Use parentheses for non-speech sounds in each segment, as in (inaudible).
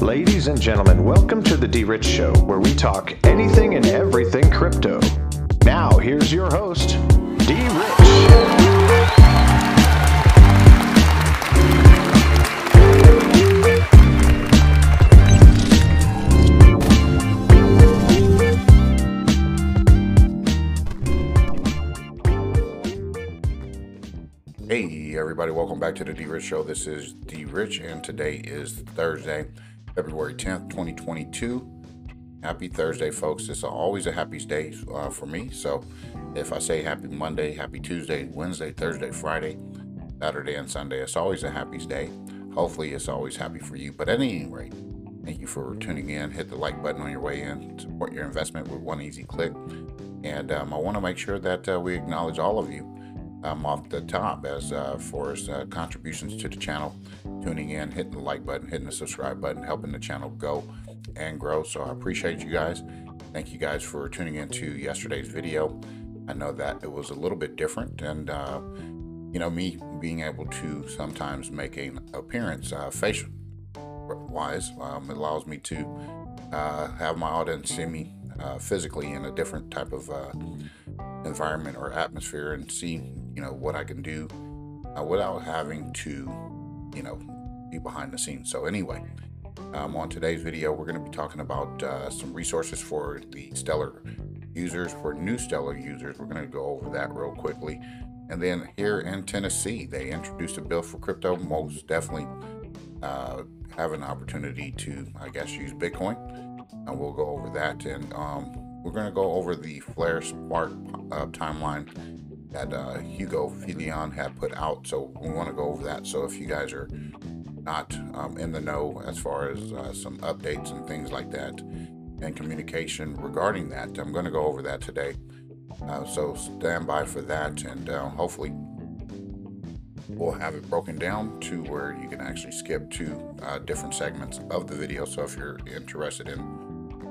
Ladies and gentlemen, welcome to the D Rich Show, where we talk anything and everything crypto. Now, here's your host, D Rich. Hey, everybody, welcome back to the D Rich Show. This is D Rich, and today is Thursday, February 10th, 2022. Happy Thursday, folks. It's always a happy day uh, for me. So, if I say happy Monday, happy Tuesday, Wednesday, Thursday, Friday, Saturday, and Sunday, it's always a happy day. Hopefully, it's always happy for you. But at any rate, thank you for tuning in. Hit the like button on your way in. Support your investment with one easy click. And um, I want to make sure that uh, we acknowledge all of you um, off the top as uh, for uh, contributions to the channel, tuning in, hitting the like button, hitting the subscribe button, helping the channel go and grow. So I appreciate you guys. Thank you guys for tuning into yesterday's video. I know that it was a little bit different, and uh, you know me being able to sometimes make an appearance uh, facial wise, um, allows me to uh, have my audience see me uh, physically in a different type of environment or atmosphere and see you know what I can do uh, without having to you know be behind the scenes. So anyway, um, on today's video, we're going to be talking about uh, some resources for the Stellar users, for new Stellar users. We're going to go over that real quickly. And then here in Tennessee, they introduced a bill for crypto. Most definitely uh, have an opportunity to, I guess, use Bitcoin. And we'll go over that. And um, we're going to go over the Flare Spark uh, timeline that uh, Hugo Philion had put out. So we want to go over that. So if you guys are not um, in the know as far as uh, some updates and things like that and communication regarding that, I'm going to go over that today. Uh, so stand by for that and uh, hopefully we'll have it broken down to where you can actually skip to uh, different segments of the video. So if you're interested in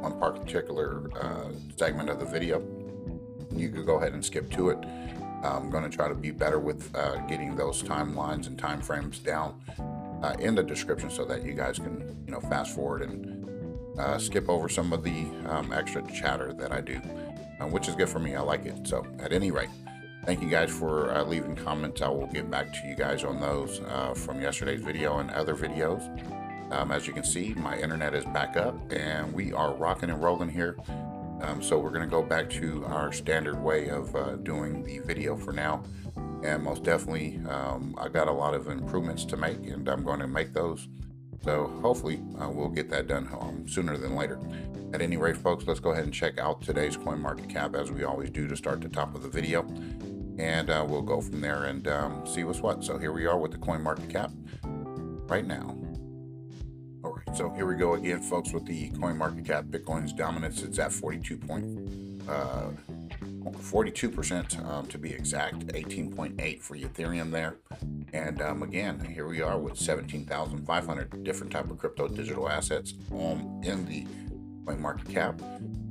one particular uh, segment of the video, you could go ahead and skip to it. I'm going to try to be better with uh, getting those timelines and time frames down uh, in the description so that you guys can, you know, fast forward and uh, skip over some of the um, extra chatter that I do, uh, which is good for me. I like it. So, at any rate, thank you guys for uh, leaving comments. I will get back to you guys on those uh, from yesterday's video and other videos. Um, as you can see, my internet is back up and we are rocking and rolling here. Um, so we're going to go back to our standard way of uh, doing the video for now. And most definitely, um, I got a lot of improvements to make, and I'm going to make those. So hopefully, uh, we'll get that done um, sooner than later. At any rate, folks, let's go ahead and check out today's coin market cap as we always do to start the top of the video. And uh, we'll go from there and um, see what's what. So here we are with the coin market cap right now. So here we go again, folks, with the coin market cap. Bitcoin's dominance, it's at 42 point, uh, 42% um, to be exact, 18.8 for Ethereum there. And um, again, here we are with 17,500 different type of crypto digital assets um, in the coin market cap.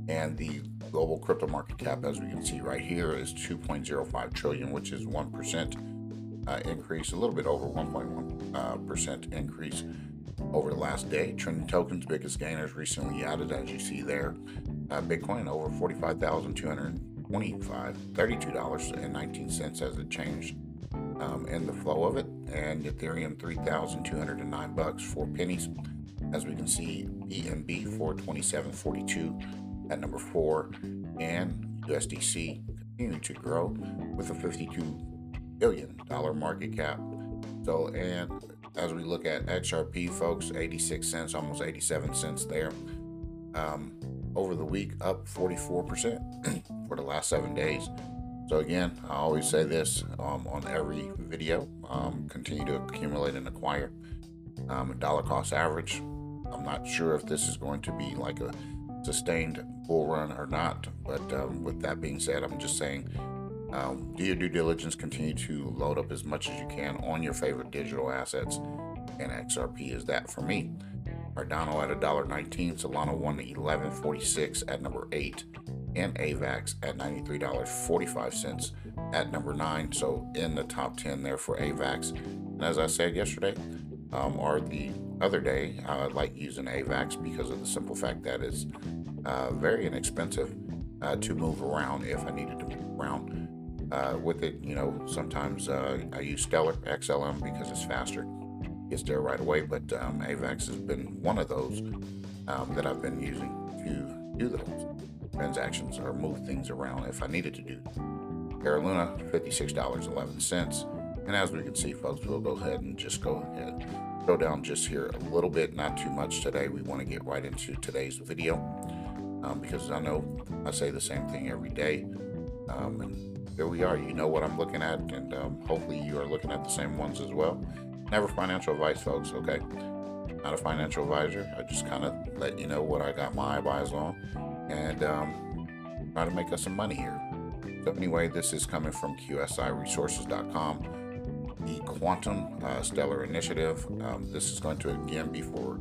And the global crypto market cap, as we can see right here, is 2.05 trillion, which is 1% uh, increase, a little bit over 1.1% uh, increase over the last day. Trending tokens, biggest gainers recently added, as you see there. Uh, Bitcoin over 45,225, $32.19 as it changed um, in the flow of it. And Ethereum 3,209 bucks, four pennies. As we can see, BNB 427.42 at number four, and USDC continuing to grow with a 52 billion dollar market cap. So, and as we look at XRP, folks, 86 cents, almost 87 cents there. Um, over the week, up 44% (clears throat) for the last seven days. So again, I always say this um, on every video: um, continue to accumulate and acquire. Um, dollar cost average. I'm not sure if this is going to be like a sustained bull run or not, but um, with that being said, I'm just saying um, do your due diligence. Continue to load up as much as you can on your favorite digital assets, and XRP is that for me. Cardano at $1.19, Solana 111.46 at number 8, and AVAX at $93.45 at number 9. So in the top 10 there for AVAX. And as I said yesterday, Um, or the other day, I like using AVAX because of the simple fact that it's uh, very inexpensive uh, to move around if I needed to move around. Uh, with it, you know, sometimes uh, I use Stellar XLM because it's faster, gets there right away. But um, AVAX has been one of those um, that I've been using to do those transactions or move things around if I needed to do. Terra Luna, $56.11. And as we can see, folks, we'll go ahead and just go ahead, go down just here a little bit, not too much today. We want to get right into today's video um, because I know I say the same thing every day. Um, and there we are. You know what I'm looking at, and um, hopefully you are looking at the same ones as well. Never financial advice, folks, okay? Not a financial advisor. I just kind of let you know what I got my eyeballs on and um, try to make us some money here. So, anyway, this is coming from QSIResources.com. The Quantum uh, Stellar Initiative. Um, this is going to again be for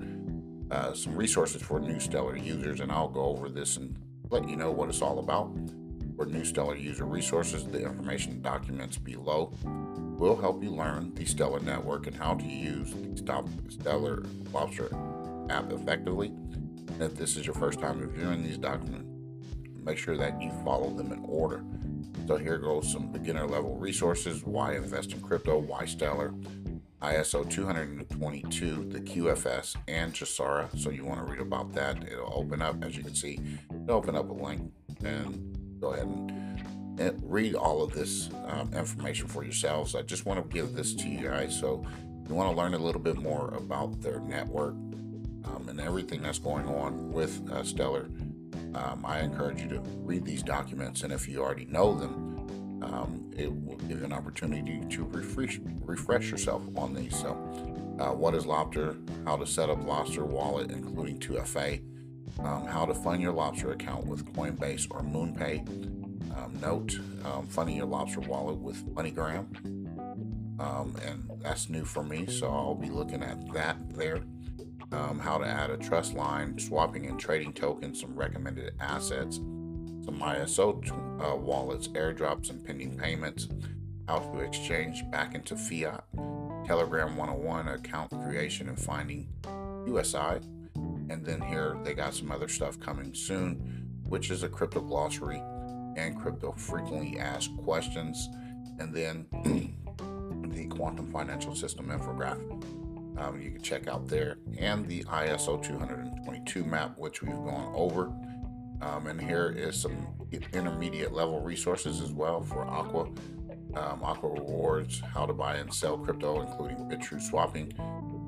uh, some resources for new Stellar users, and I'll go over this and let you know what it's all about. For new Stellar user resources, the information documents below will help you learn the Stellar network and how to use the Stellar Lobster app effectively. And if this is your first time reviewing these documents, make sure that you follow them in order. So here goes some beginner level resources, why invest in crypto, why Stellar, ISO 222, the QFS, and GESARA. So you want to read about that. It'll open up, as you can see, it'll open up a link and go ahead and, and read all of this um, information for yourselves. I just want to give this to you guys. So you want to learn a little bit more about their network um, and everything that's going on with uh, Stellar. Um, I encourage you to read these documents, and if you already know them, um, it will give you an opportunity to refresh, refresh yourself on these. So, uh, what is Lobster? How to set up Lobster wallet, including 2FA. Um, how to fund your Lobster account with Coinbase or MoonPay. Um, note, um, funding your Lobster wallet with MoneyGram. Um, and that's new for me, so I'll be looking at that there. Um, how to add a trust line, swapping and trading tokens, some recommended assets some ISO uh, wallets, airdrops, and pending payments, how to exchange back into fiat, Telegram 101 account creation and finding USI. And then here they got some other stuff coming soon, which is a crypto glossary and crypto frequently asked questions. And then (clears throat) the quantum financial system infographic um, you can check out there, and the ISO 222 map, which we've gone over. Um, and here is some intermediate level resources as well for Aqua. Um, Aqua Rewards, how to buy and sell crypto, including Bitrue swapping,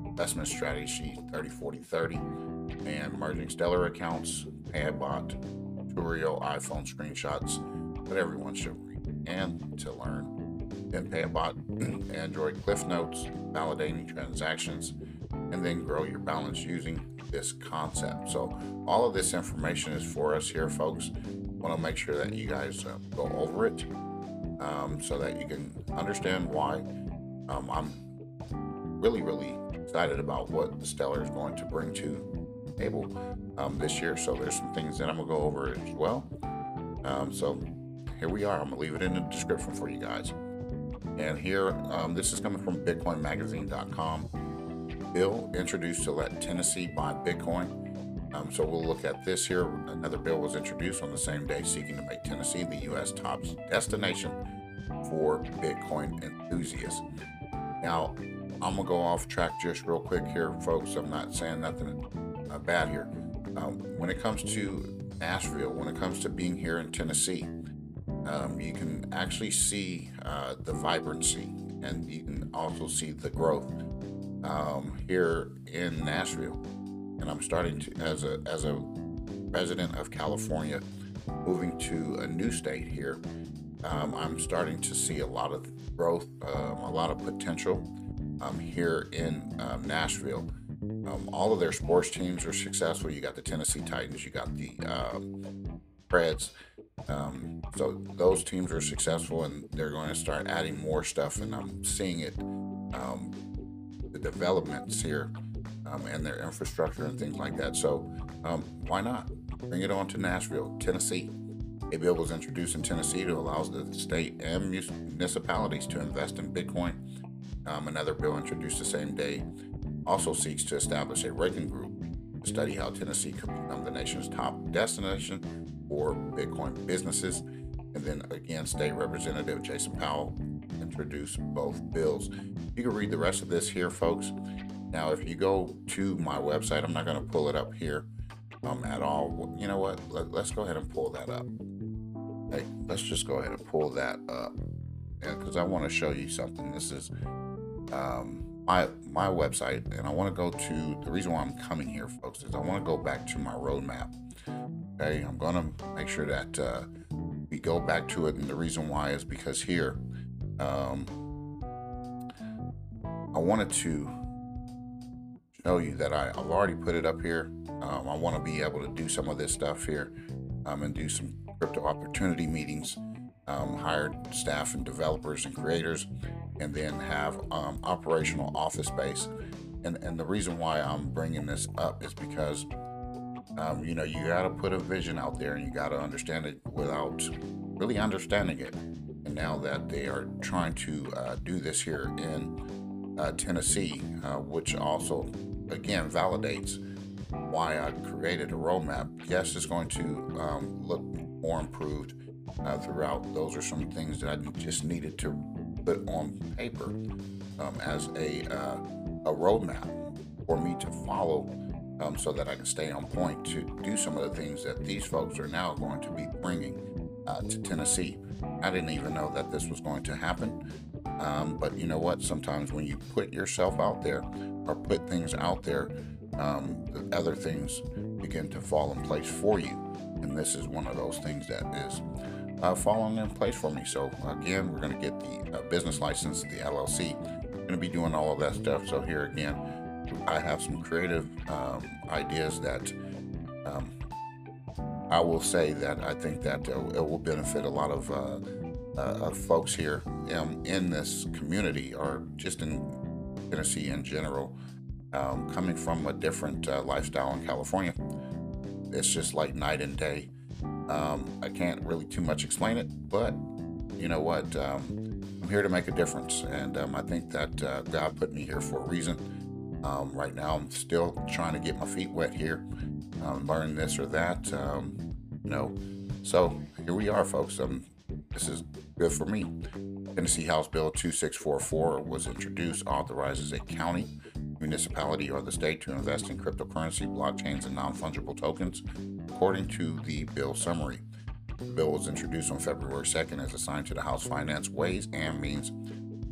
investment strategy 30 40 30, and merging stellar accounts, Payabot, Turio, iPhone screenshots that everyone should read and to learn. Then Payabot, (clears throat) Android Cliff Notes, validating transactions, and then grow your balance using this concept. So, all of this information is for us here, folks. Want to make sure that you guys uh, go over it um, so that you can understand why. Um, I'm really, really excited about what the Stellar is going to bring to table um, this year. So, there's some things that I'm going to go over as well. Um, so, here we are. I'm going to leave it in the description for you guys. And here, um, this is coming from BitcoinMagazine.com bill introduced to let Tennessee buy Bitcoin. Um, so we'll look at this here. Another bill was introduced on the same day seeking to make Tennessee the U.S. top destination for Bitcoin enthusiasts. Now, I'm going to go off track just real quick here, folks. I'm not saying nothing uh, bad here. Um, when it comes to Nashville, when it comes to being here in Tennessee, um, you can actually see uh, the vibrancy and you can also see the growth um, here in Nashville, and I'm starting to as a as a resident of California, moving to a new state here. Um, I'm starting to see a lot of growth, um, a lot of potential um, here in um, Nashville. Um, all of their sports teams are successful. You got the Tennessee Titans, you got the Preds. Um, so those teams are successful, and they're going to start adding more stuff, and I'm seeing it um, the developments here um, and their infrastructure and things like that. So um, why not bring it on to Nashville, Tennessee? A bill was introduced in Tennessee to allow the state and municipalities to invest in Bitcoin. Um, another bill introduced the same day also seeks to establish a working group to study how Tennessee could become the nation's top destination for Bitcoin businesses. And then again, State Representative Jason Powell introduced both bills. You can read the rest of this here, folks. Now, if you go to my website, I'm not going to pull it up here um, at all. You know what? Let, us go ahead and pull that up. Hey, let's just go ahead and pull that up because I want to show you something. This is um, my my website, and I want to go to the reason why I'm coming here, folks, is I want to go back to my roadmap. Okay, I'm to make sure that uh, we go back to it, and the reason why is because here, um, I wanted to show you that I, have already put it up here. Um, I want to be able to do some of this stuff here um, and do some crypto opportunity meetings, um, hire staff and developers and creators, and then have um, operational office space. And, and the reason why I'm bringing this up is because, um, you know, you got to put a vision out there and you got to understand it without really understanding it. And now that they are trying to uh, do this here in uh, Tennessee, uh, which also, again, validates why I created a roadmap. Yes, it's going to um, look more improved uh, throughout. Those are some things that I just needed to put on paper um, as a, uh, a roadmap for me to follow um, so that I can stay on point to do some of the things that these folks are now going to be bringing uh, to Tennessee. I didn't even know that this was going to happen. Um, but you know what? Sometimes when you put yourself out there or put things out there, um, other things begin to fall in place for you. And this is one of those things that is uh, falling in place for me. So again, we're going to get the uh, business license, the LLC. Going to be doing all of that stuff. So here again, I have some creative um, ideas that um, I will say that I think that uh, it will benefit a lot of, uh, uh, of folks here in, in, this community or just in Tennessee in general. Um, coming from a different uh, lifestyle in California, it's just like night and day. Um, I can't really too much explain it, but you know what? Um, I'm here to make a difference, and um, I think that uh, God put me here for a reason. Um, right now, I'm still trying to get my feet wet here, um, learn this or that. Um, you know, so here we are, folks. this is good for me. Tennessee House Bill 2644 was introduced, authorizes a county municipality or the state to invest in cryptocurrency, blockchains, and non fungible tokens, according to the bill summary. The bill was introduced on February 2nd as assigned to the House Finance Ways and Means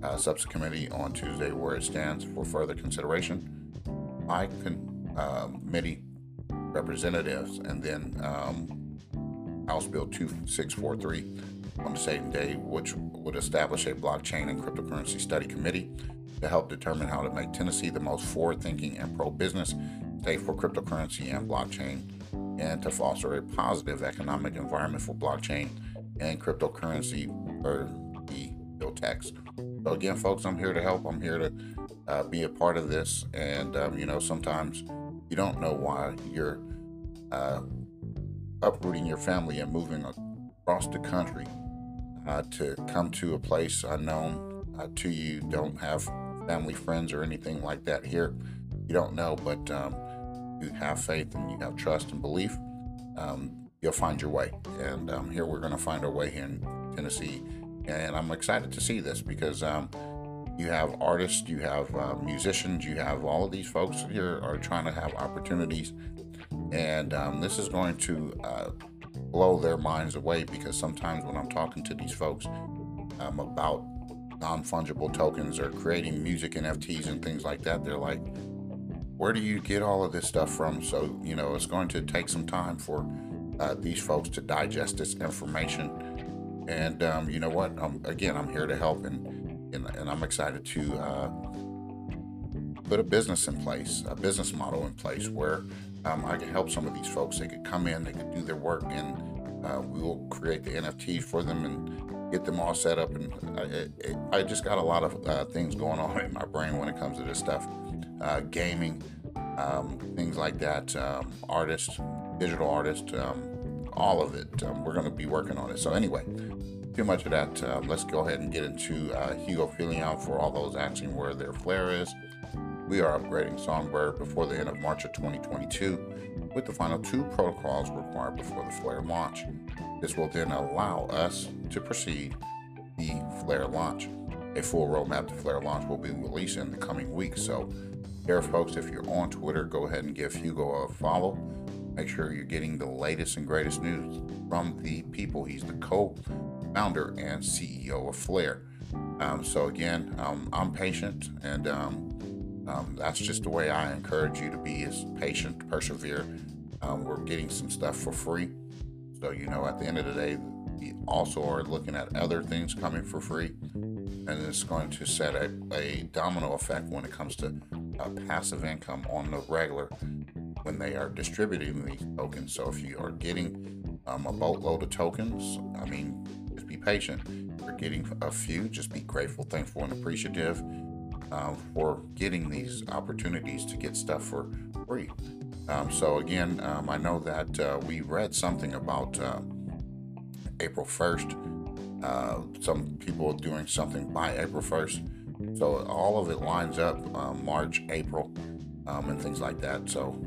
uh, Subcommittee on Tuesday, where it stands for further consideration by con- uh, committee representatives, and then um, House Bill 2643 on the same day, which would establish a blockchain and cryptocurrency study committee to help determine how to make Tennessee the most forward thinking and pro business state for cryptocurrency and blockchain, and to foster a positive economic environment for blockchain and cryptocurrency or the bill tax. So, again, folks, I'm here to help. I'm here to uh, be a part of this. And, um, you know, sometimes you don't know why you're uh, uprooting your family and moving across the country uh, to come to a place unknown uh, to you, don't have family, friends, or anything like that here. You don't know, but um, you have faith and you have trust and belief. Um, you'll find your way. And um, here we're going to find our way here in Tennessee. And I'm excited to see this because um, you have artists, you have uh, musicians, you have all of these folks here are trying to have opportunities. And um, this is going to uh, blow their minds away because sometimes when I'm talking to these folks um, about non fungible tokens or creating music NFTs and things like that. They're like, where do you get all of this stuff from? So, you know, it's going to take some time for uh, these folks to digest this information. And um, you know what? Um, again, I'm here to help, and, and, and I'm excited to uh, put a business in place, a business model in place where um, I can help some of these folks. They could come in, they could do their work, and uh, we will create the NFT for them and get them all set up. And I, I just got a lot of uh, things going on (laughs) in my brain when it comes to this stuff uh, gaming, um, things like that, um, artists, digital artists, um, all of it. Um, we're going to be working on it. So, anyway, too much of that. Uh, let's go ahead and get into uh, Hugo Philion for all those asking where their flare is. We are upgrading Songbird before the end of March of 2022 with the final two protocols required before the Flare launch. This will then allow us to proceed the Flare launch. A full roadmap to Flare launch will be released in the coming weeks. So, here, folks, if you're on Twitter, go ahead and give Hugo a follow. Make sure you're getting the latest and greatest news from the people. He's the co founder and CEO of Flare. Um, so, again, um, I'm patient and um, um, that's just the way I encourage you to be is patient, persevere. Um, we're getting some stuff for free. So, you know, at the end of the day, we also are looking at other things coming for free. And it's going to set a, a domino effect when it comes to passive income on the regular when they are distributing these tokens. So if you are getting um, a boatload of tokens, I mean, just be patient. If you're getting a few, just be grateful, thankful, and appreciative uh, for getting these opportunities to get stuff for free. Um, so again, um, I know that uh, we read something about uh, April 1st. Uh, some people doing something by April 1st. So all of it lines up um, March, April, um, and things like that. So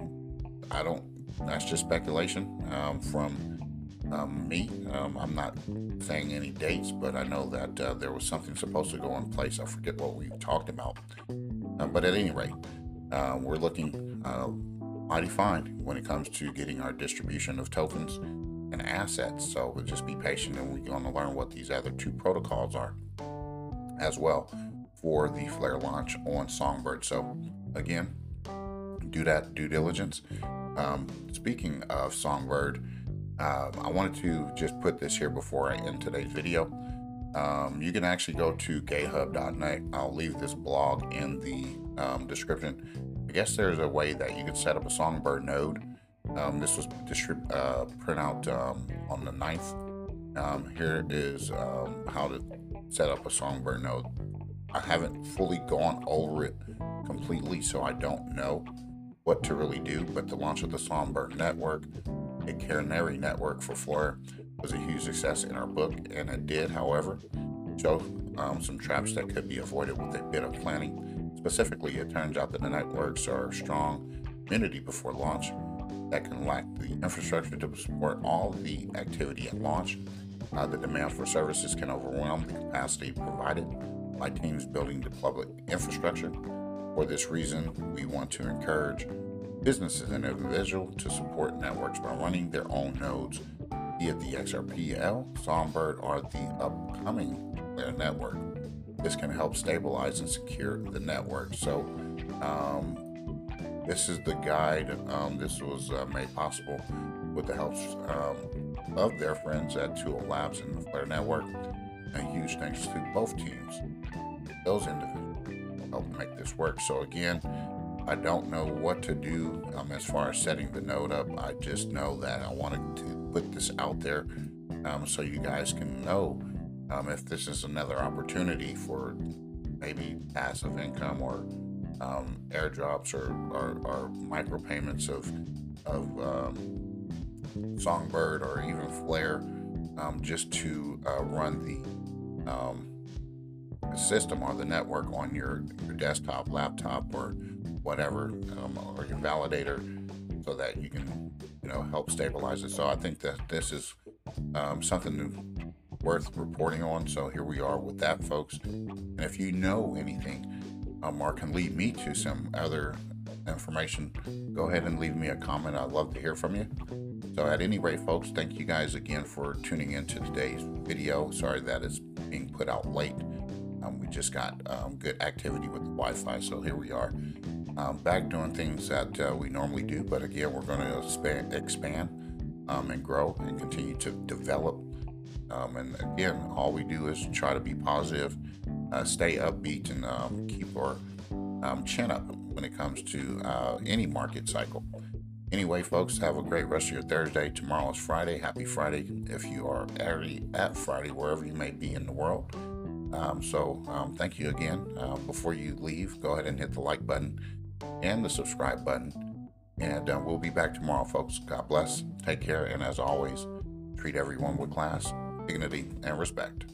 I don't. That's just speculation um, from um, me. Um, I'm not saying any dates, but I know that uh, there was something supposed to go in place. I forget what we talked about. Uh, but at any rate, uh, we're looking uh, mighty fine when it comes to getting our distribution of tokens and assets. So we'll just be patient and we're going to learn what these other two protocols are as well for the Flare launch on Songbird. So again, do that due diligence. Um, speaking of Songbird, um, I wanted to just put this here before I end today's video. Um, you can actually go to gatehub.net. I'll leave this blog in the um, description. I guess there's a way that you can set up a Songbird node. Um, this was distrib- uh, print out um, on the 9th. Um, here is how to set up a Songbird node. I haven't fully gone over it completely, so I don't know what to really do, but the launch of the Songbird network a Canary network for Flare was a huge success in our book, and it did, however, show um, some traps that could be avoided with a bit of planning. Specifically, it turns out that the networks are a strong community before launch that can lack the infrastructure to support all the activity at launch. Uh, the demand for services can overwhelm the capacity provided by teams building the public infrastructure. For this reason, we want to encourage businesses and individuals to support networks by running their own nodes via the XRPL, Songbird, or the upcoming network. This can help stabilize and secure the network. So, um, this is the guide. Um, this was uh, made possible with the help um, of their friends at Towo Labs and the Flare Network. And huge thanks to both teams. Those individuals helped make this work. So, again, I don't know what to do um, as far as setting the node up. I just know that I wanted to put this out there um, so you guys can know um, if this is another opportunity for maybe passive income or um, airdrops or, or, or micropayments of, of um, Songbird or even Flare um, just to uh, run the system or the network on your, your desktop, laptop, or whatever, um, or your validator, so that you can, you know, help stabilize it. So I think that this is um, something worth reporting on. So here we are with that, folks. And if you know anything, um, or can lead me to some other information, go ahead and leave me a comment. I'd love to hear from you. So, at any rate, folks, thank you guys again for tuning in to today's video. Sorry that it's being put out late. Um, we just got um, good activity with the Wi Fi, so here we are um, back doing things that uh, we normally do. But again, we're going to expand, um, and grow and continue to develop. Um, and again, all we do is try to be positive, uh, stay upbeat, and um, keep our um, chin up when it comes to uh, any market cycle. Anyway, folks, have a great rest of your Thursday. Tomorrow is Friday. Happy Friday if you are already at Friday, wherever you may be in the world. Um, so, um, thank you again. Uh, before you leave, go ahead and hit the like button and the subscribe button. And uh, we'll be back tomorrow, folks. God bless. Take care. And as always, treat everyone with class, dignity, and respect.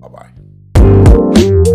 Bye bye.